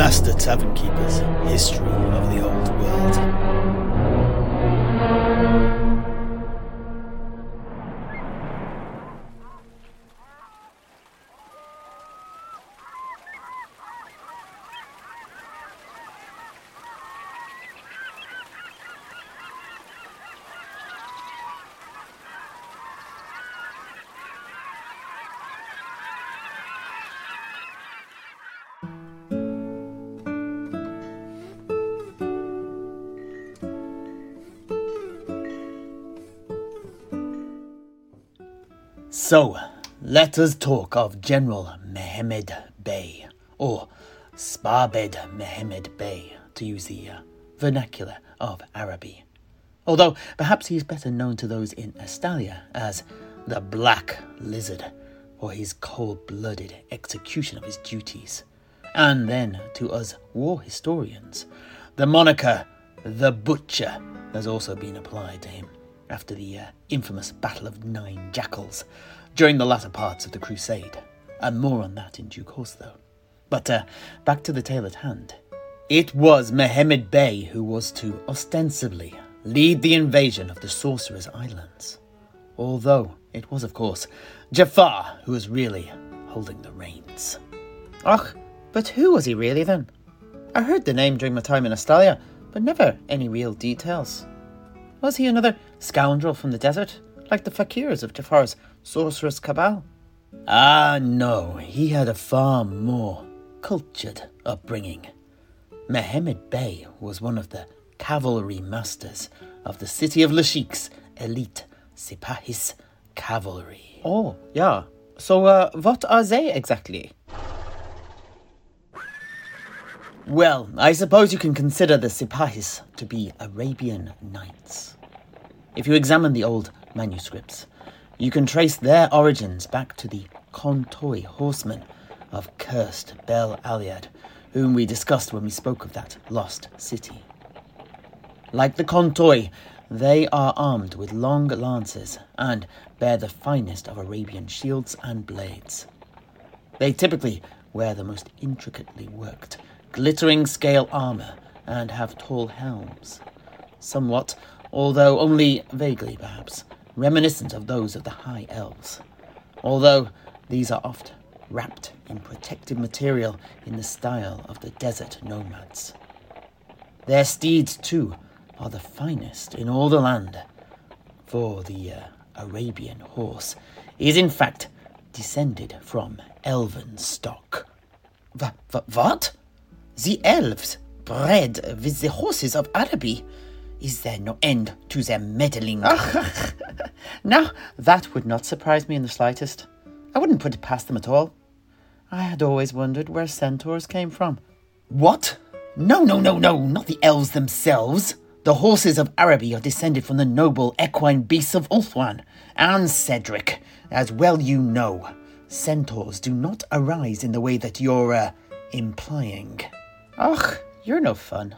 Master Tavern Keeper's History of the Old World. So, let us talk of General Mehmed Bey, or Sparbed Mehmed Bey, to use the uh, vernacular of Araby. Although perhaps he is better known to those in Estalia as the Black Lizard for his cold blooded execution of his duties. And then to us war historians, the moniker the Butcher has also been applied to him after the uh, infamous Battle of Nine Jackals during the latter parts of the Crusade. And more on that in due course, though. But uh, back to the tale at hand. It was Mehemed Bey who was to ostensibly lead the invasion of the Sorcerer's Islands. Although it was, of course, Jaffar who was really holding the reins. Och, but who was he really then? I heard the name during my time in Estalia, but never any real details. Was he another scoundrel from the desert, like the fakirs of Jaffar's sorcerous cabal? Ah, no, he had a far more cultured upbringing. Mehemed Bey was one of the cavalry masters of the city of Lashiek's elite Sipahis cavalry. Oh, yeah. So, uh, what are they exactly? Well, I suppose you can consider the Sipahis to be Arabian knights. If you examine the old manuscripts, you can trace their origins back to the Kontoi horsemen of cursed Bel Aliad, whom we discussed when we spoke of that lost city. Like the Kontoi, they are armed with long lances and bear the finest of Arabian shields and blades. They typically wear the most intricately worked, glittering scale armour and have tall helms. Somewhat, although only vaguely perhaps, reminiscent of those of the High Elves. Although these are oft wrapped in protective material in the style of the desert nomads. Their steeds, too, are the finest in all the land, for the uh, Arabian horse is in fact descended from elven stock. Wha- wha- what? The elves bred with the horses of Araby? Is there no end to their meddling? now, that would not surprise me in the slightest. I wouldn't put it past them at all. I had always wondered where centaurs came from. What? No, no, no, no, not the elves themselves. The horses of Araby are descended from the noble equine beasts of Ulthuan and Sedrik, as well you know. Centaurs do not arise in the way that you're, uh, implying. Ugh, you're no fun.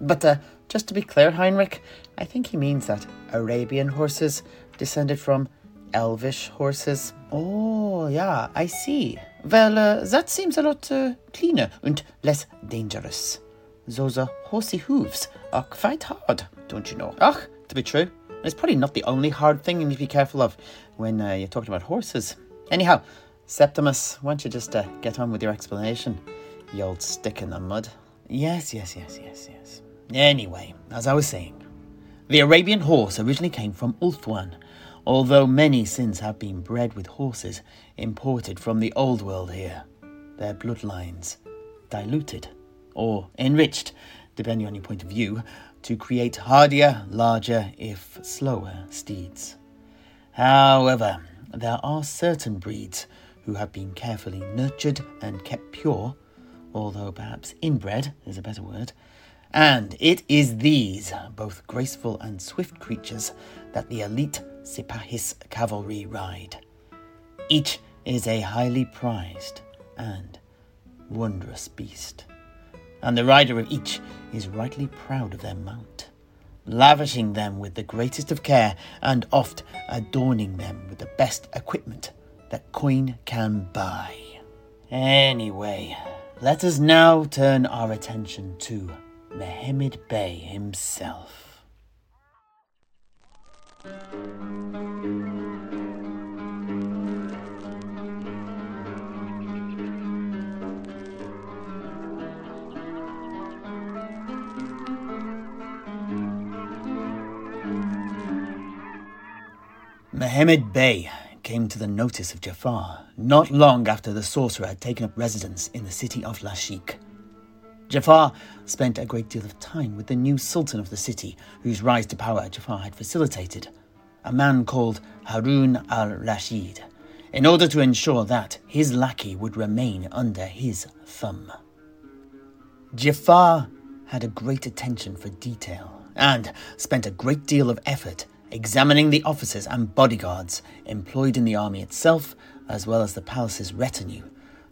But uh, just to be clear, Heinrich, I think he means that Arabian horses descended from elvish horses. Oh, yeah, I see. Well, uh, that seems a lot uh, cleaner and less dangerous. Those uh, horsey hooves are quite hard, don't you know? Ugh, to be true. It's probably not the only hard thing you need to be careful of when uh, you're talking about horses. Anyhow, Septimus, why don't you just uh, get on with your explanation, you old stick in the mud? Yes, yes, yes, yes, yes. Anyway, as I was saying, the Arabian horse originally came from Ulthuan, although many since have been bred with horses imported from the old world here. Their bloodlines diluted or enriched, depending on your point of view, to create hardier, larger, if slower steeds. However, there are certain breeds who have been carefully nurtured and kept pure, although perhaps inbred is a better word, and it is these, both graceful and swift creatures, that the elite Sipahis cavalry ride. Each is a highly prized and wondrous beast, and the rider of each is rightly proud of their mount, lavishing them with the greatest of care and oft adorning them with the best equipment that coin can buy. Anyway, Let us now turn our attention to Mehemed Bey himself. Mehemed Bey came to the notice of Jaffar not long after the sorcerer had taken up residence in the city of Lashiek. Jaffar spent a great deal of time with the new sultan of the city, whose rise to power Jaffar had facilitated, a man called Harun al Rashid, in order to ensure that his lackey would remain under his thumb. Jaffar had a great attention for detail and spent a great deal of effort examining the officers and bodyguards employed in the army itself, as well as the palace's retinue,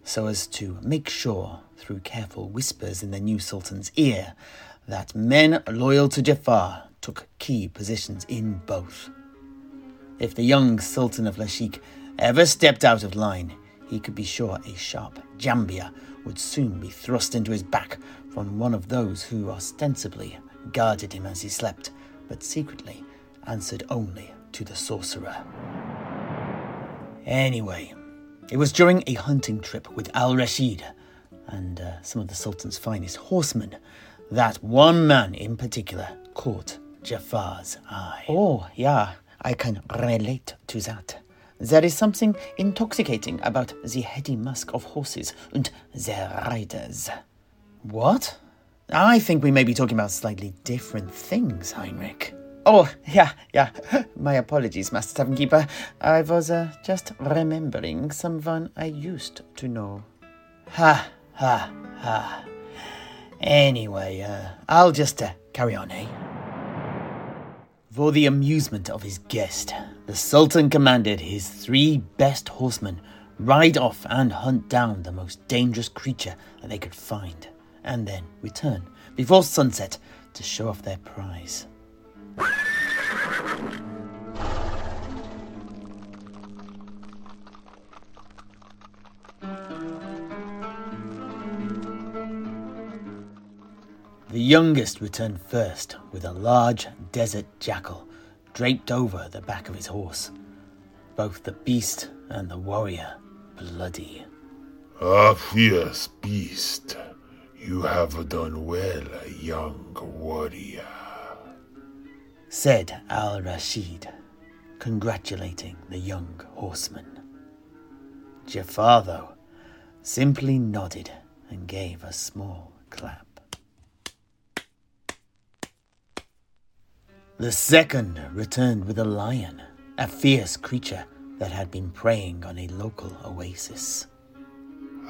so as to make sure, through careful whispers in the new sultan's ear, that men loyal to Jaffar took key positions in both. If the young sultan of Lashiek ever stepped out of line, he could be sure a sharp jambia would soon be thrust into his back from one of those who ostensibly guarded him as he slept, but secretly answered only to the sorcerer. Anyway, it was during a hunting trip with Al Rashid and uh, some of the Sultan's finest horsemen that one man in particular caught Jaffar's eye. Oh, yeah, I can relate to that. There is something intoxicating about the heady musk of horses and their riders. What? I think we may be talking about slightly different things, Heinrich. Oh, yeah, yeah. My apologies, Master Tavern Keeper. I was uh, just remembering someone I used to know. Ha, ha, ha. Anyway, uh, I'll just uh, carry on, eh? For the amusement of his guest, the Sultan commanded his three best horsemen ride off and hunt down the most dangerous creature that they could find, and then return before sunset to show off their prize. The youngest returned first with a large desert jackal draped over the back of his horse, both the beast and the warrior bloody. A fierce beast. You have done well, young warrior said Al Rashid, congratulating the young horseman. Jaffar, though, simply nodded and gave a small clap. The second returned with a lion, a fierce creature that had been preying on a local oasis.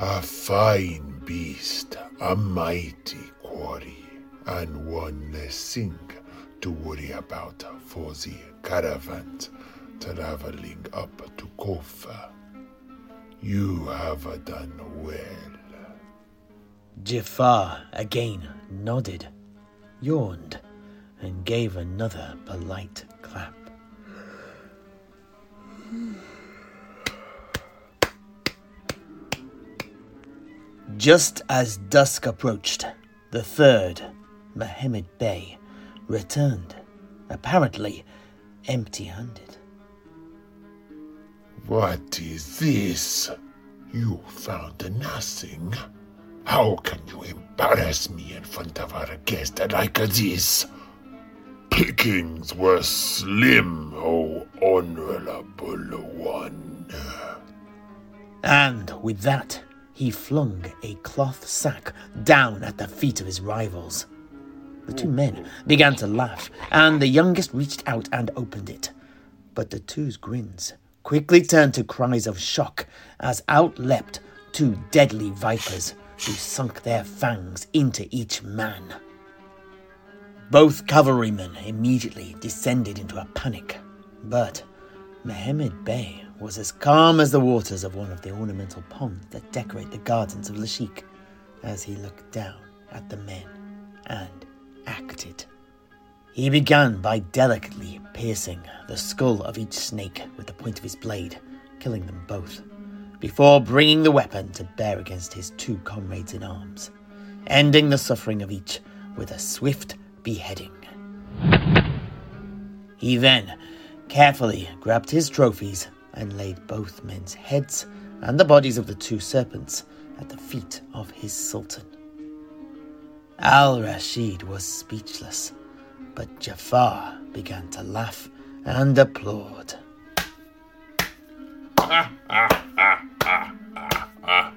A fine beast, a mighty quarry, and one less thing to worry about for the caravan traveling up to Kofa. You have done well. Jaffar again nodded, yawned, and gave another polite clap. Just as dusk approached, the third, Mehemed Bey, returned, apparently empty handed. What is this? You found nothing. How can you embarrass me in front of our guest like this? Pickings were slim, O oh honorable one. And with that, he flung a cloth sack down at the feet of his rivals. The two men began to laugh, and the youngest reached out and opened it. But the two's grins quickly turned to cries of shock as out leapt two deadly vipers who sunk their fangs into each man. Both cavalrymen immediately descended into a panic, but Mehemed Bey was as calm as the waters of one of the ornamental ponds that decorate the gardens of Lashiek as he looked down at the men and acted. He began by delicately piercing the skull of each snake with the point of his blade, killing them both, before bringing the weapon to bear against his two comrades in arms, ending the suffering of each with a swift beheading. He then carefully grabbed his trophies and laid both men's heads and the bodies of the two serpents at the feet of his sultan. Al Rashid was speechless, but Jaffar began to laugh and applaud. Ah, ah, ah,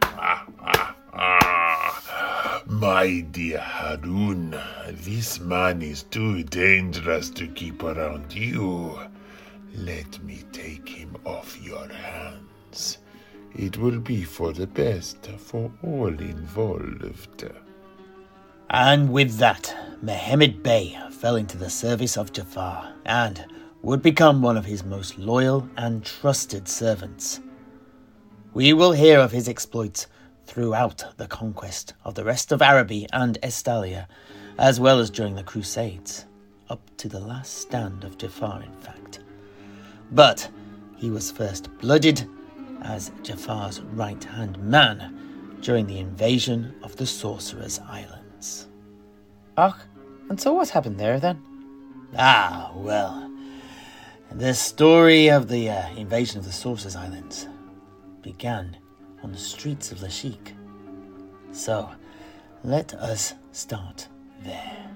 My dear Harun, this man is too dangerous to keep around you. Let me take him off your hands. It will be for the best for all involved. And with that, Mehemed Bey fell into the service of Jaffar and would become one of his most loyal and trusted servants. We will hear of his exploits throughout the conquest of the rest of Araby and Estalia, as well as during the Crusades, up to the last stand of Jaffar, in fact. But he was first blooded as Jaffar's right hand man during the invasion of the Sorcerer's Islands. Ach, and so what happened there then? Ah, well, the story of the uh, invasion of the Sorcerer's Islands began on the streets of Lashiek. So, let us start there.